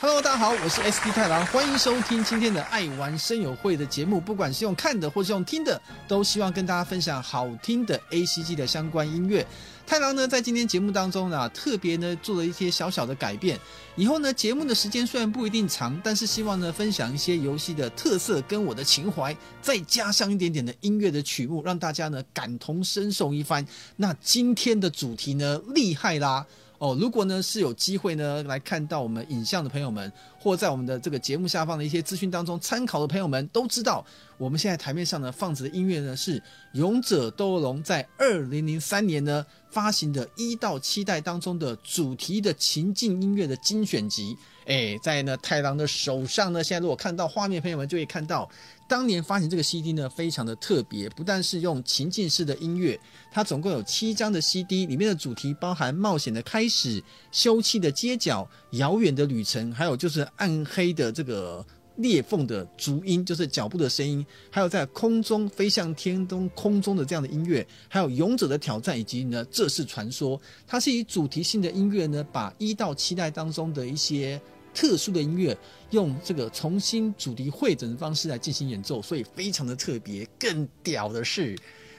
Hello，大家好，我是 SD 太郎，欢迎收听今天的爱玩声友会的节目。不管是用看的或是用听的，都希望跟大家分享好听的 ACG 的相关音乐。太郎呢，在今天节目当中呢，特别呢做了一些小小的改变。以后呢，节目的时间虽然不一定长，但是希望呢分享一些游戏的特色跟我的情怀，再加上一点点的音乐的曲目，让大家呢感同身受一番。那今天的主题呢，厉害啦！哦，如果呢是有机会呢来看到我们影像的朋友们，或在我们的这个节目下方的一些资讯当中参考的朋友们，都知道我们现在台面上呢放着的音乐呢是《勇者斗恶龙》在二零零三年呢发行的一到七代当中的主题的情境音乐的精选集。哎，在呢太郎的手上呢，现在如果看到画面，朋友们就会看到。当年发行这个 CD 呢，非常的特别，不但是用情境式的音乐，它总共有七张的 CD，里面的主题包含冒险的开始、休憩的街角、遥远的旅程，还有就是暗黑的这个裂缝的足音，就是脚步的声音，还有在空中飞向天空空中的这样的音乐，还有勇者的挑战，以及呢这是传说，它是以主题性的音乐呢，把一到七代当中的一些。特殊的音乐，用这个重新主题汇整的方式来进行演奏，所以非常的特别。更屌的是，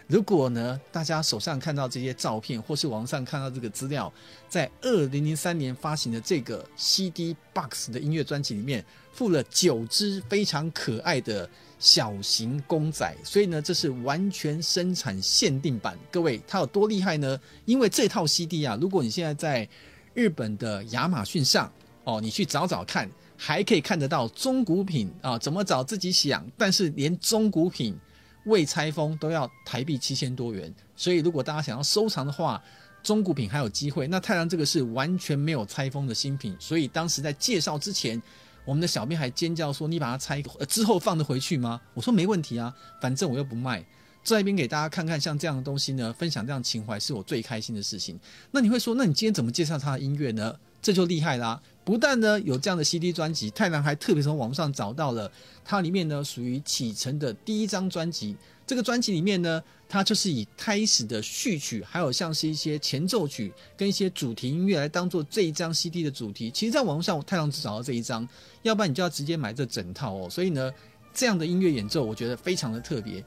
如果呢大家手上看到这些照片，或是网上看到这个资料，在二零零三年发行的这个 CD Box 的音乐专辑里面，附了九只非常可爱的小型公仔，所以呢这是完全生产限定版。各位，它有多厉害呢？因为这套 CD 啊，如果你现在在日本的亚马逊上。哦，你去找找看，还可以看得到中古品啊，怎么找自己想。但是连中古品未拆封都要台币七千多元，所以如果大家想要收藏的话，中古品还有机会。那太阳这个是完全没有拆封的新品，所以当时在介绍之前，我们的小编还尖叫说：“你把它拆之后放得回去吗？”我说：“没问题啊，反正我又不卖，在这边给大家看看像这样的东西呢，分享这样情怀是我最开心的事情。”那你会说：“那你今天怎么介绍他的音乐呢？”这就厉害啦！不但呢有这样的 CD 专辑，太郎还特别从网上找到了它里面呢属于启程的第一张专辑。这个专辑里面呢，它就是以开始的序曲，还有像是一些前奏曲跟一些主题音乐来当做这一张 CD 的主题。其实，在网络上太郎只找到这一张，要不然你就要直接买这整套哦。所以呢，这样的音乐演奏，我觉得非常的特别。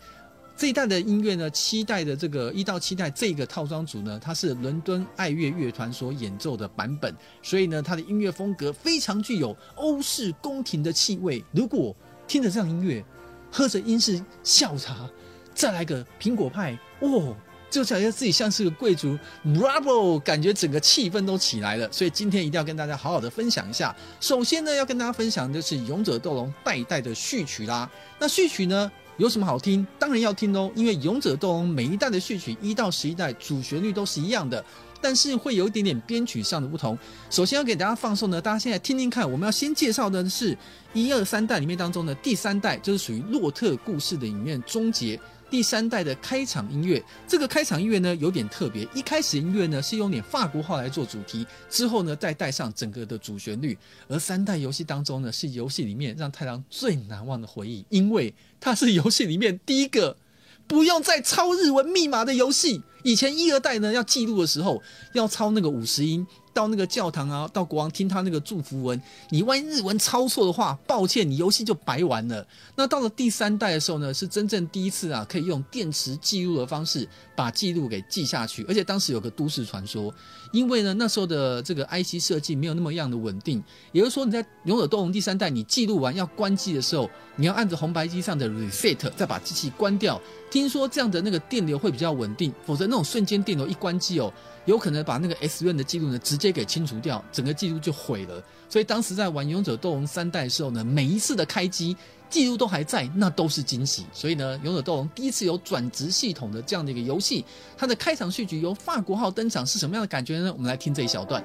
这一代的音乐呢，七代的这个一到七代这个套装组呢，它是伦敦爱乐乐团所演奏的版本，所以呢，它的音乐风格非常具有欧式宫廷的气味。如果听着这样音乐，喝着英式下午茶，再来个苹果派，哦，就感觉自己像是个贵族，Bravo，感觉整个气氛都起来了。所以今天一定要跟大家好好的分享一下。首先呢，要跟大家分享的就是《勇者斗龙》代代的序曲啦。那序曲呢？有什么好听？当然要听哦，因为《勇者斗龙》每一代的序曲一到十一代主旋律都是一样的，但是会有一点点编曲上的不同。首先要给大家放送呢，大家现在听听看。我们要先介绍的是一二三代里面当中的第三代，就是属于洛特故事的里面终结。第三代的开场音乐，这个开场音乐呢有点特别。一开始音乐呢是用点法国话来做主题，之后呢再带上整个的主旋律。而三代游戏当中呢，是游戏里面让太郎最难忘的回忆，因为它是游戏里面第一个不用再抄日文密码的游戏。以前一二代呢要记录的时候要抄那个五十音。到那个教堂啊，到国王听他那个祝福文，你万一日文抄错的话，抱歉，你游戏就白玩了。那到了第三代的时候呢，是真正第一次啊，可以用电池记录的方式把记录给记下去。而且当时有个都市传说，因为呢那时候的这个 IC 设计没有那么样的稳定，也就是说你在勇者斗龙第三代你记录完要关机的时候，你要按着红白机上的 reset 再把机器关掉。听说这样的那个电流会比较稳定，否则那瞬间电流一关机哦。有可能把那个 S 院的记录呢直接给清除掉，整个记录就毁了。所以当时在玩《勇者斗龙》三代的时候呢，每一次的开机记录都还在，那都是惊喜。所以呢，《勇者斗龙》第一次有转职系统的这样的一个游戏，它的开场序曲由法国号登场是什么样的感觉呢？我们来听这一小段。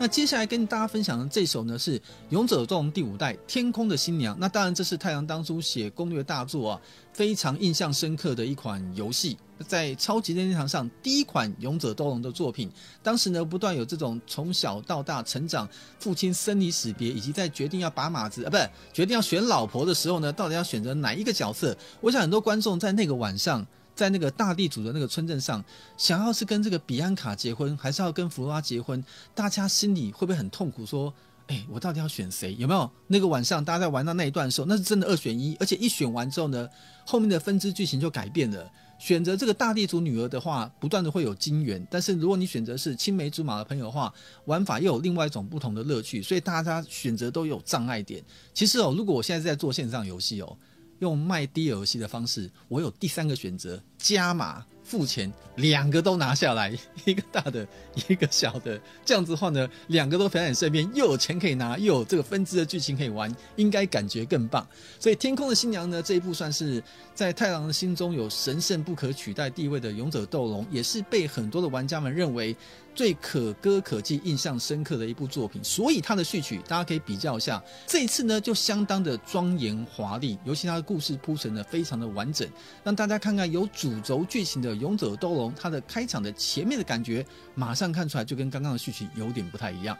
那接下来跟大家分享的这首呢是《勇者斗龙》第五代《天空的新娘》。那当然，这是太阳当初写攻略大作啊，非常印象深刻的一款游戏，在超级任天堂上第一款《勇者斗龙》的作品。当时呢，不断有这种从小到大成长，父亲生离死别，以及在决定要把马子啊，不决定要选老婆的时候呢，到底要选择哪一个角色？我想很多观众在那个晚上。在那个大地主的那个村镇上，想要是跟这个比安卡结婚，还是要跟弗罗拉结婚？大家心里会不会很痛苦？说，哎，我到底要选谁？有没有？那个晚上大家在玩到那一段的时候，那是真的二选一，而且一选完之后呢，后面的分支剧情就改变了。选择这个大地主女儿的话，不断的会有金元；但是如果你选择是青梅竹马的朋友的话，玩法又有另外一种不同的乐趣。所以大家选择都有障碍点。其实哦，如果我现在是在做线上游戏哦。用卖低游戏的方式，我有第三个选择，加码付钱，两个都拿下来，一个大的，一个小的，这样子的话呢，两个都非常顺便，又有钱可以拿，又有这个分支的剧情可以玩，应该感觉更棒。所以《天空的新娘》呢，这一部算是在太郎的心中有神圣不可取代地位的《勇者斗龙》，也是被很多的玩家们认为。最可歌可泣、印象深刻的一部作品，所以它的序曲大家可以比较一下。这一次呢，就相当的庄严华丽，尤其它的故事铺陈的非常的完整，让大家看看有主轴剧情的《勇者斗龙》，它的开场的前面的感觉，马上看出来就跟刚刚的序曲有点不太一样。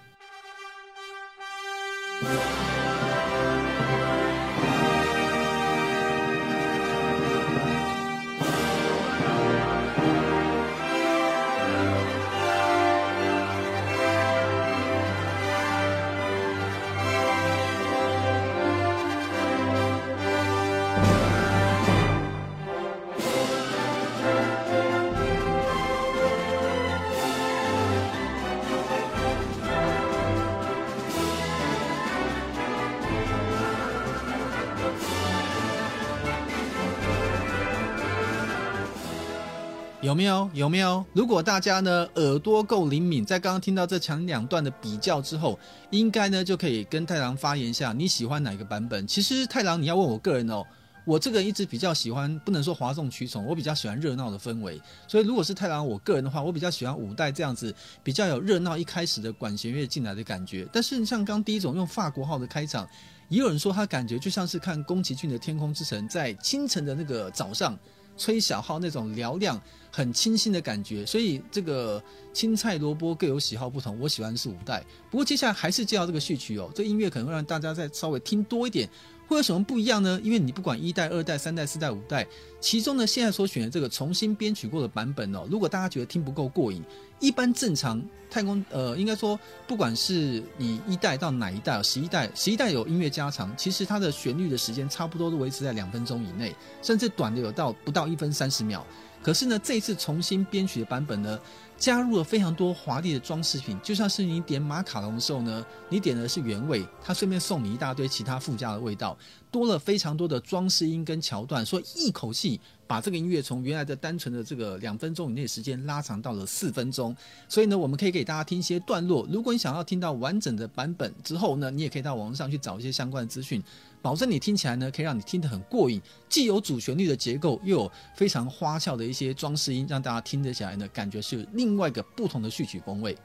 有没有？有没有？如果大家呢耳朵够灵敏，在刚刚听到这前两段的比较之后，应该呢就可以跟太郎发言一下，你喜欢哪个版本？其实太郎，你要问我个人哦，我这个人一直比较喜欢，不能说哗众取宠，我比较喜欢热闹的氛围。所以如果是太郎我个人的话，我比较喜欢五代这样子比较有热闹一开始的管弦乐进来的感觉。但是像刚第一种用法国号的开场，也有人说他感觉就像是看宫崎骏的《天空之城》在清晨的那个早上。吹小号那种嘹亮、很清新的感觉，所以这个青菜萝卜各有喜好不同，我喜欢的是五代。不过接下来还是介绍这个序曲哦，这音乐可能会让大家再稍微听多一点。会有什么不一样呢？因为你不管一代、二代、三代、四代、五代，其中呢，现在所选的这个重新编曲过的版本哦，如果大家觉得听不够过瘾，一般正常太空呃，应该说不管是你一代到哪一代，十一代，十一代有音乐加长，其实它的旋律的时间差不多都维持在两分钟以内，甚至短的有到不到一分三十秒。可是呢，这一次重新编曲的版本呢，加入了非常多华丽的装饰品，就像是你点马卡龙的时候呢，你点的是原味，它顺便送你一大堆其他附加的味道，多了非常多的装饰音跟桥段，所以一口气把这个音乐从原来的单纯的这个两分钟以内时间拉长到了四分钟。所以呢，我们可以给大家听一些段落。如果你想要听到完整的版本之后呢，你也可以到网上去找一些相关的资讯。保证你听起来呢，可以让你听得很过瘾，既有主旋律的结构，又有非常花俏的一些装饰音，让大家听得起来呢，感觉是另外一个不同的序曲风味。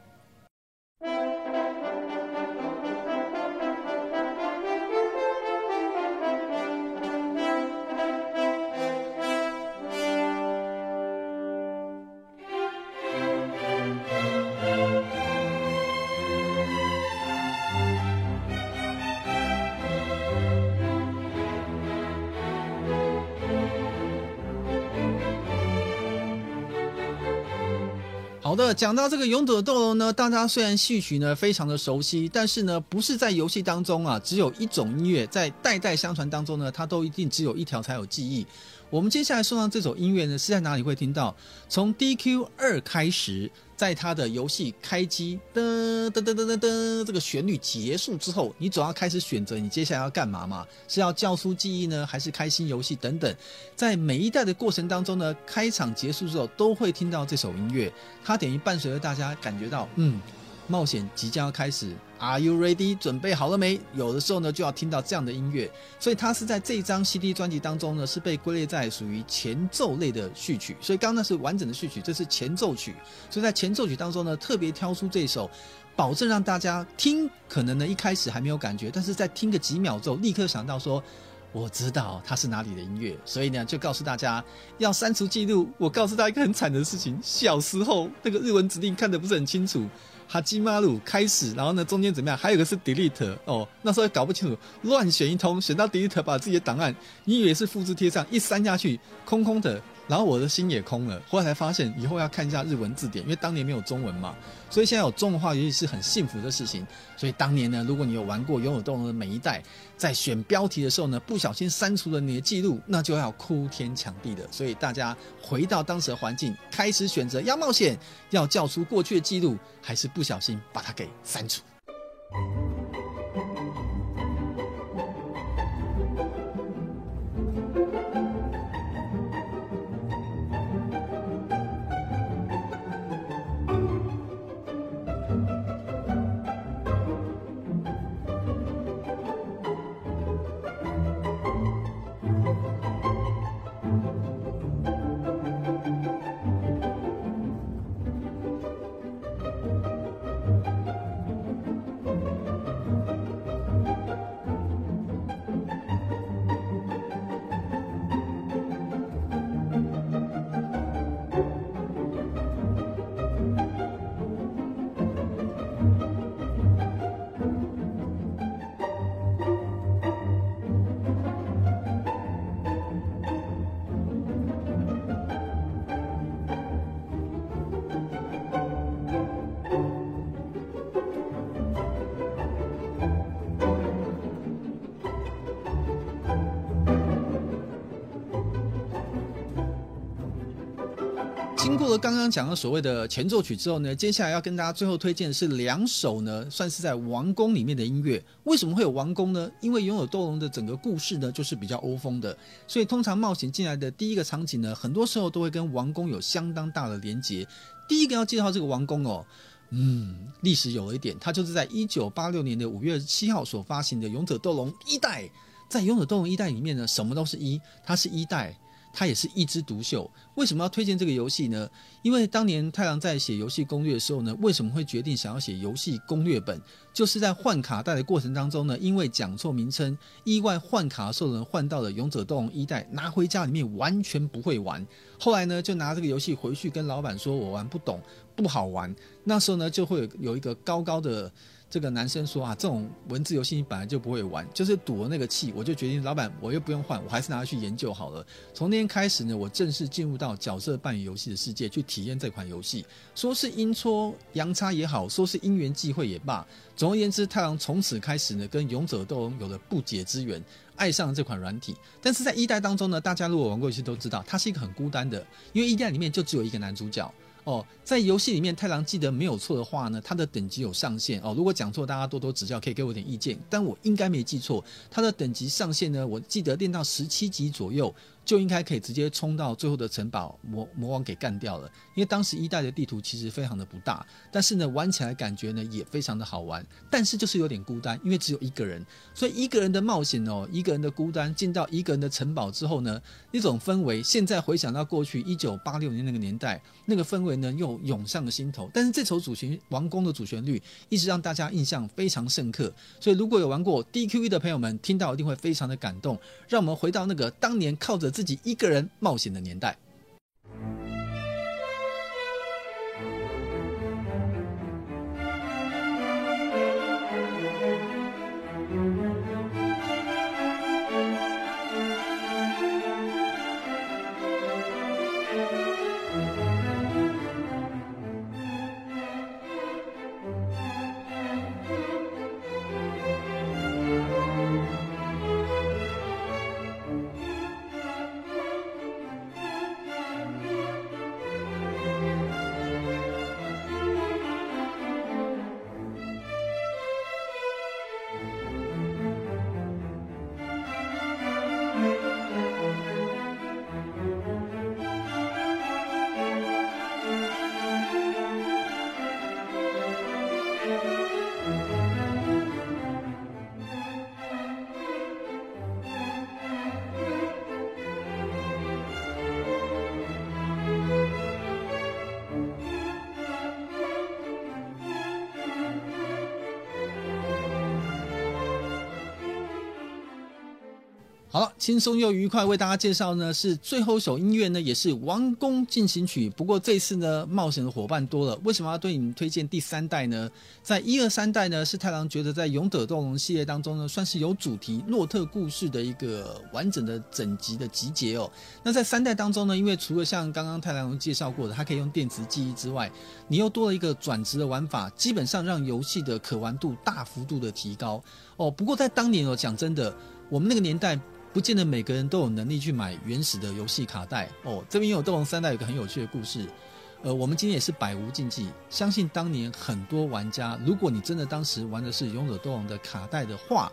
好的，讲到这个《勇者斗龙》呢，大家虽然戏曲呢非常的熟悉，但是呢不是在游戏当中啊，只有一种音乐，在代代相传当中呢，它都一定只有一条才有记忆。我们接下来送上这首音乐呢，是在哪里会听到？从 DQ 二开始。在他的游戏开机噔噔噔噔噔噔，这个旋律结束之后，你总要开始选择你接下来要干嘛嘛？是要教书记忆呢，还是开心游戏等等？在每一代的过程当中呢，开场结束之后都会听到这首音乐，它等于伴随着大家感觉到，嗯，冒险即将要开始，Are you ready？准备好了没？有的时候呢，就要听到这样的音乐，所以它是在这张 CD 专辑当中呢，是被归类在属于前奏类的序曲。所以刚刚那是完整的序曲，这是前奏曲。所以在前奏曲当中呢，特别挑出这首，保证让大家听，可能呢一开始还没有感觉，但是在听个几秒之后，立刻想到说。我知道它是哪里的音乐，所以呢，就告诉大家要删除记录。我告诉大家一个很惨的事情：小时候那个日文指令看得不是很清楚，哈基马鲁开始，然后呢中间怎么样？还有一个是 delete 哦，那时候搞不清楚，乱选一通，选到 delete 把自己的档案，你以为是复制贴上，一删下去空空的。然后我的心也空了，后来才发现以后要看一下日文字典，因为当年没有中文嘛，所以现在有中文化游戏是很幸福的事情。所以当年呢，如果你有玩过《勇者斗龙》的每一代，在选标题的时候呢，不小心删除了你的记录，那就要哭天抢地的。所以大家回到当时的环境，开始选择要冒险，要叫出过去的记录，还是不小心把它给删除。刚刚讲的所谓的前奏曲之后呢，接下来要跟大家最后推荐的是两首呢，算是在王宫里面的音乐。为什么会有王宫呢？因为《勇者斗龙》的整个故事呢，就是比较欧风的，所以通常冒险进来的第一个场景呢，很多时候都会跟王宫有相当大的连结。第一个要介绍这个王宫哦，嗯，历史有了一点，它就是在一九八六年的五月七号所发行的《勇者斗龙》一代。在《勇者斗龙》一代里面呢，什么都是一，它是一代。它也是一枝独秀。为什么要推荐这个游戏呢？因为当年太郎在写游戏攻略的时候呢，为什么会决定想要写游戏攻略本？就是在换卡带的过程当中呢，因为讲错名称，意外换卡的时候呢，换到了《勇者斗龙》一代，拿回家里面完全不会玩。后来呢，就拿这个游戏回去跟老板说：“我玩不懂，不好玩。”那时候呢，就会有一个高高的。这个男生说啊，这种文字游戏你本来就不会玩，就是赌了那个气，我就决定，老板，我又不用换，我还是拿它去研究好了。从那天开始呢，我正式进入到角色扮演游戏的世界，去体验这款游戏。说是阴错阳差也好，说是因缘际会也罢，总而言之，太郎从此开始呢，跟勇者斗龙有了不解之缘，爱上了这款软体。但是在一代当中呢，大家如果玩过游戏都知道，它是一个很孤单的，因为一代里面就只有一个男主角。哦，在游戏里面，太郎记得没有错的话呢，他的等级有上限哦。如果讲错，大家多多指教，可以给我点意见。但我应该没记错，他的等级上限呢，我记得练到十七级左右。就应该可以直接冲到最后的城堡，魔魔王给干掉了。因为当时一代的地图其实非常的不大，但是呢，玩起来感觉呢也非常的好玩。但是就是有点孤单，因为只有一个人，所以一个人的冒险哦，一个人的孤单，进到一个人的城堡之后呢，那种氛围，现在回想到过去一九八六年那个年代，那个氛围呢又涌上了心头。但是这首主旋王宫的主旋律一直让大家印象非常深刻，所以如果有玩过 DQE 的朋友们，听到一定会非常的感动。让我们回到那个当年靠着。自己一个人冒险的年代。好了，轻松又愉快，为大家介绍呢是最后一首音乐呢，也是《王宫进行曲》。不过这次呢，冒险的伙伴多了。为什么要对你们推荐第三代呢？在一二三代呢，是太郎觉得在《勇者斗龙》系列当中呢，算是有主题洛特故事的一个完整的整集的集结哦。那在三代当中呢，因为除了像刚刚太郎介绍过的，它可以用电池记忆之外，你又多了一个转职的玩法，基本上让游戏的可玩度大幅度的提高哦。不过在当年哦，讲真的，我们那个年代。不见得每个人都有能力去买原始的游戏卡带哦。这边有《斗龙三代》有个很有趣的故事，呃，我们今天也是百无禁忌。相信当年很多玩家，如果你真的当时玩的是《勇者斗龙》的卡带的话，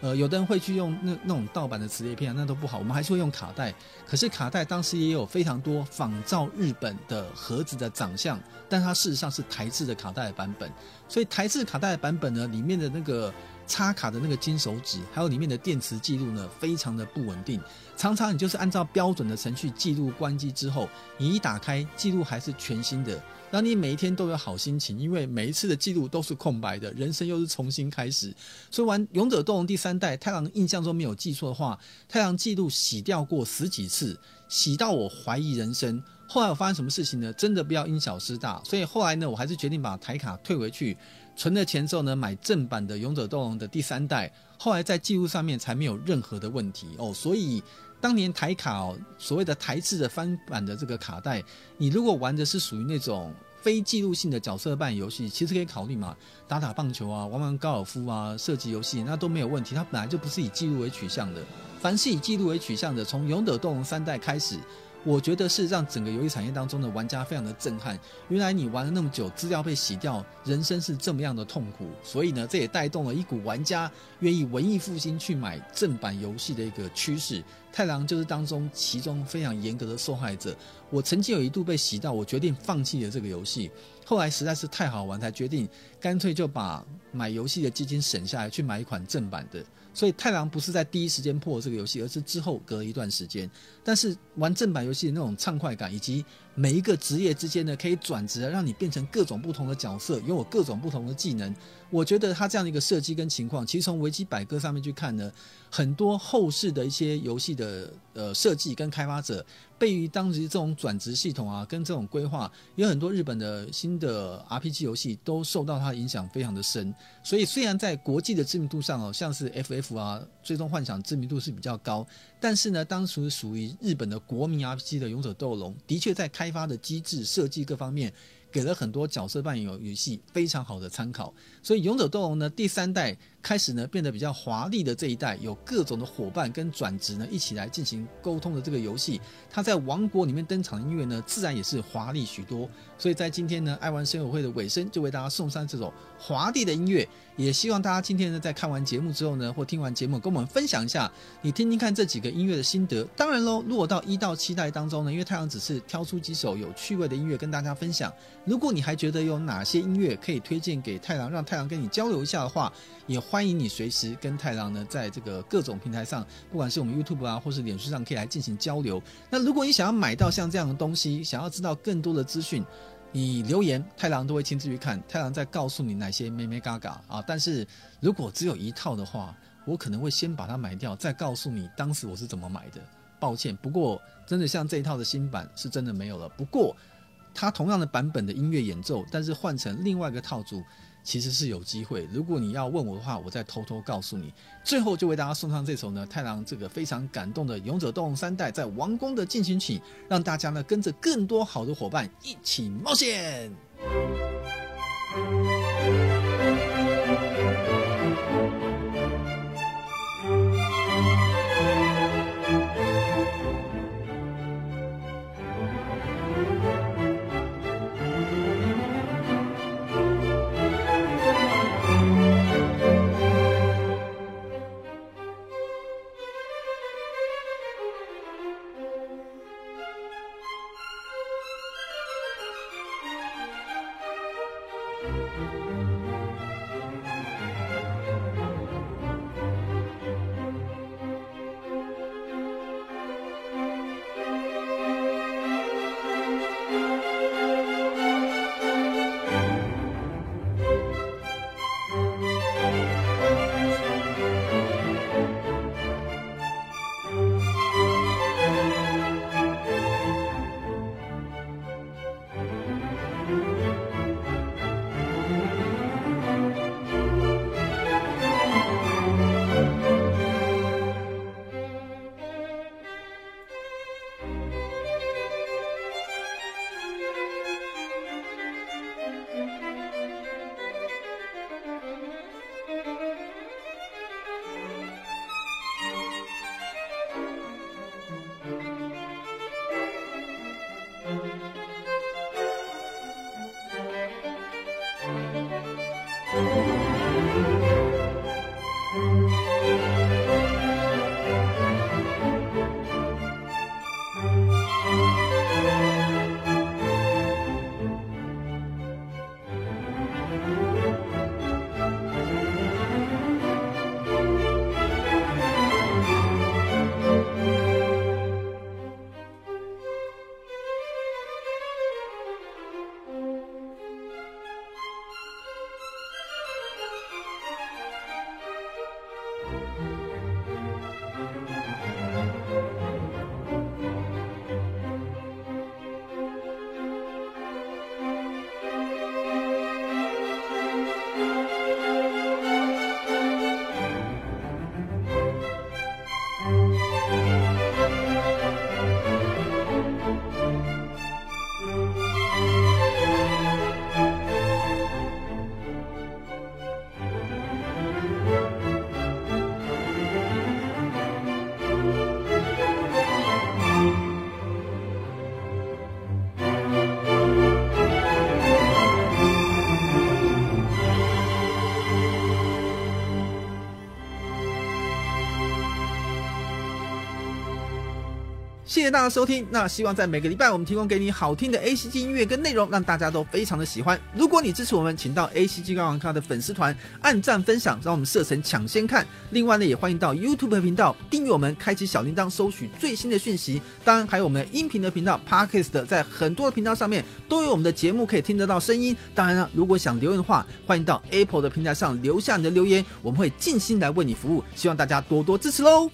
呃，有的人会去用那那种盗版的磁碟片，那都不好。我们还是会用卡带。可是卡带当时也有非常多仿照日本的盒子的长相，但它事实上是台制的卡带版本。所以台制卡带的版本呢，里面的那个。插卡的那个金手指，还有里面的电池记录呢，非常的不稳定。常常你就是按照标准的程序记录关机之后，你一打开记录还是全新的，让你每一天都有好心情，因为每一次的记录都是空白的，人生又是重新开始。所以玩《勇者斗龙》第三代，太郎印象中没有记错的话，太郎记录洗掉过十几次，洗到我怀疑人生。后来我发生什么事情呢？真的不要因小失大，所以后来呢，我还是决定把台卡退回去。存了钱之后呢，买正版的《勇者斗龙》的第三代，后来在记录上面才没有任何的问题哦。所以当年台卡哦，所谓的台制的翻版的这个卡带，你如果玩的是属于那种非记录性的角色扮演游戏，其实可以考虑嘛，打打棒球啊，玩玩高尔夫啊，射击游戏那都没有问题。它本来就不是以记录为取向的，凡是以记录为取向的，从《勇者斗龙》三代开始。我觉得是让整个游戏产业当中的玩家非常的震撼。原来你玩了那么久，资料被洗掉，人生是这么样的痛苦。所以呢，这也带动了一股玩家愿意文艺复兴去买正版游戏的一个趋势。太郎就是当中其中非常严格的受害者。我曾经有一度被洗到，我决定放弃了这个游戏。后来实在是太好玩，才决定干脆就把买游戏的基金省下来，去买一款正版的。所以太郎不是在第一时间破这个游戏，而是之后隔了一段时间。但是玩正版游戏的那种畅快感，以及每一个职业之间呢，可以转职，让你变成各种不同的角色，拥有各种不同的技能。我觉得它这样的一个设计跟情况，其实从维基百科上面去看呢，很多后世的一些游戏的呃设计跟开发者，对于当时这种转职系统啊，跟这种规划，有很多日本的新的 RPG 游戏都受到它的影响非常的深。所以虽然在国际的知名度上哦，像是 FF 啊，最终幻想知名度是比较高，但是呢，当时属于日本的国民 RPG 的勇者斗龙，的确在开发的机制设计各方面。给了很多角色扮演游戏非常好的参考，所以《勇者斗龙》呢第三代开始呢变得比较华丽的这一代，有各种的伙伴跟转职呢一起来进行沟通的这个游戏，它在王国里面登场的音乐呢自然也是华丽许多。所以在今天呢爱玩声友会的尾声，就为大家送上这首华丽的音乐，也希望大家今天呢在看完节目之后呢，或听完节目跟我们分享一下，你听听看这几个音乐的心得。当然喽，如果到一到七代当中呢，因为太郎只是挑出几首有趣味的音乐跟大家分享。如果你还觉得有哪些音乐可以推荐给太郎，让太郎跟你交流一下的话，也欢欢迎你随时跟太郎呢，在这个各种平台上，不管是我们 YouTube 啊，或是脸书上，可以来进行交流。那如果你想要买到像这样的东西，想要知道更多的资讯，你留言，太郎都会亲自去看，太郎再告诉你哪些眉眉角角啊。但是如果只有一套的话，我可能会先把它买掉，再告诉你当时我是怎么买的。抱歉，不过真的像这一套的新版是真的没有了。不过。它同样的版本的音乐演奏，但是换成另外一个套组，其实是有机会。如果你要问我的话，我再偷偷告诉你。最后就为大家送上这首呢，太郎这个非常感动的《勇者斗龙三代》在王宫的进行曲，让大家呢跟着更多好的伙伴一起冒险。谢谢大家收听。那希望在每个礼拜，我们提供给你好听的 ACG 音乐跟内容，让大家都非常的喜欢。如果你支持我们，请到 ACG 高网咖的粉丝团按赞分享，让我们设成抢先看。另外呢，也欢迎到 YouTube 频道订阅我们，开启小铃铛，收取最新的讯息。当然，还有我们的音频的频道 Podcast，在很多的频道上面都有我们的节目可以听得到声音。当然了，如果想留言的话，欢迎到 Apple 的平台上留下你的留言，我们会尽心来为你服务。希望大家多多支持喽。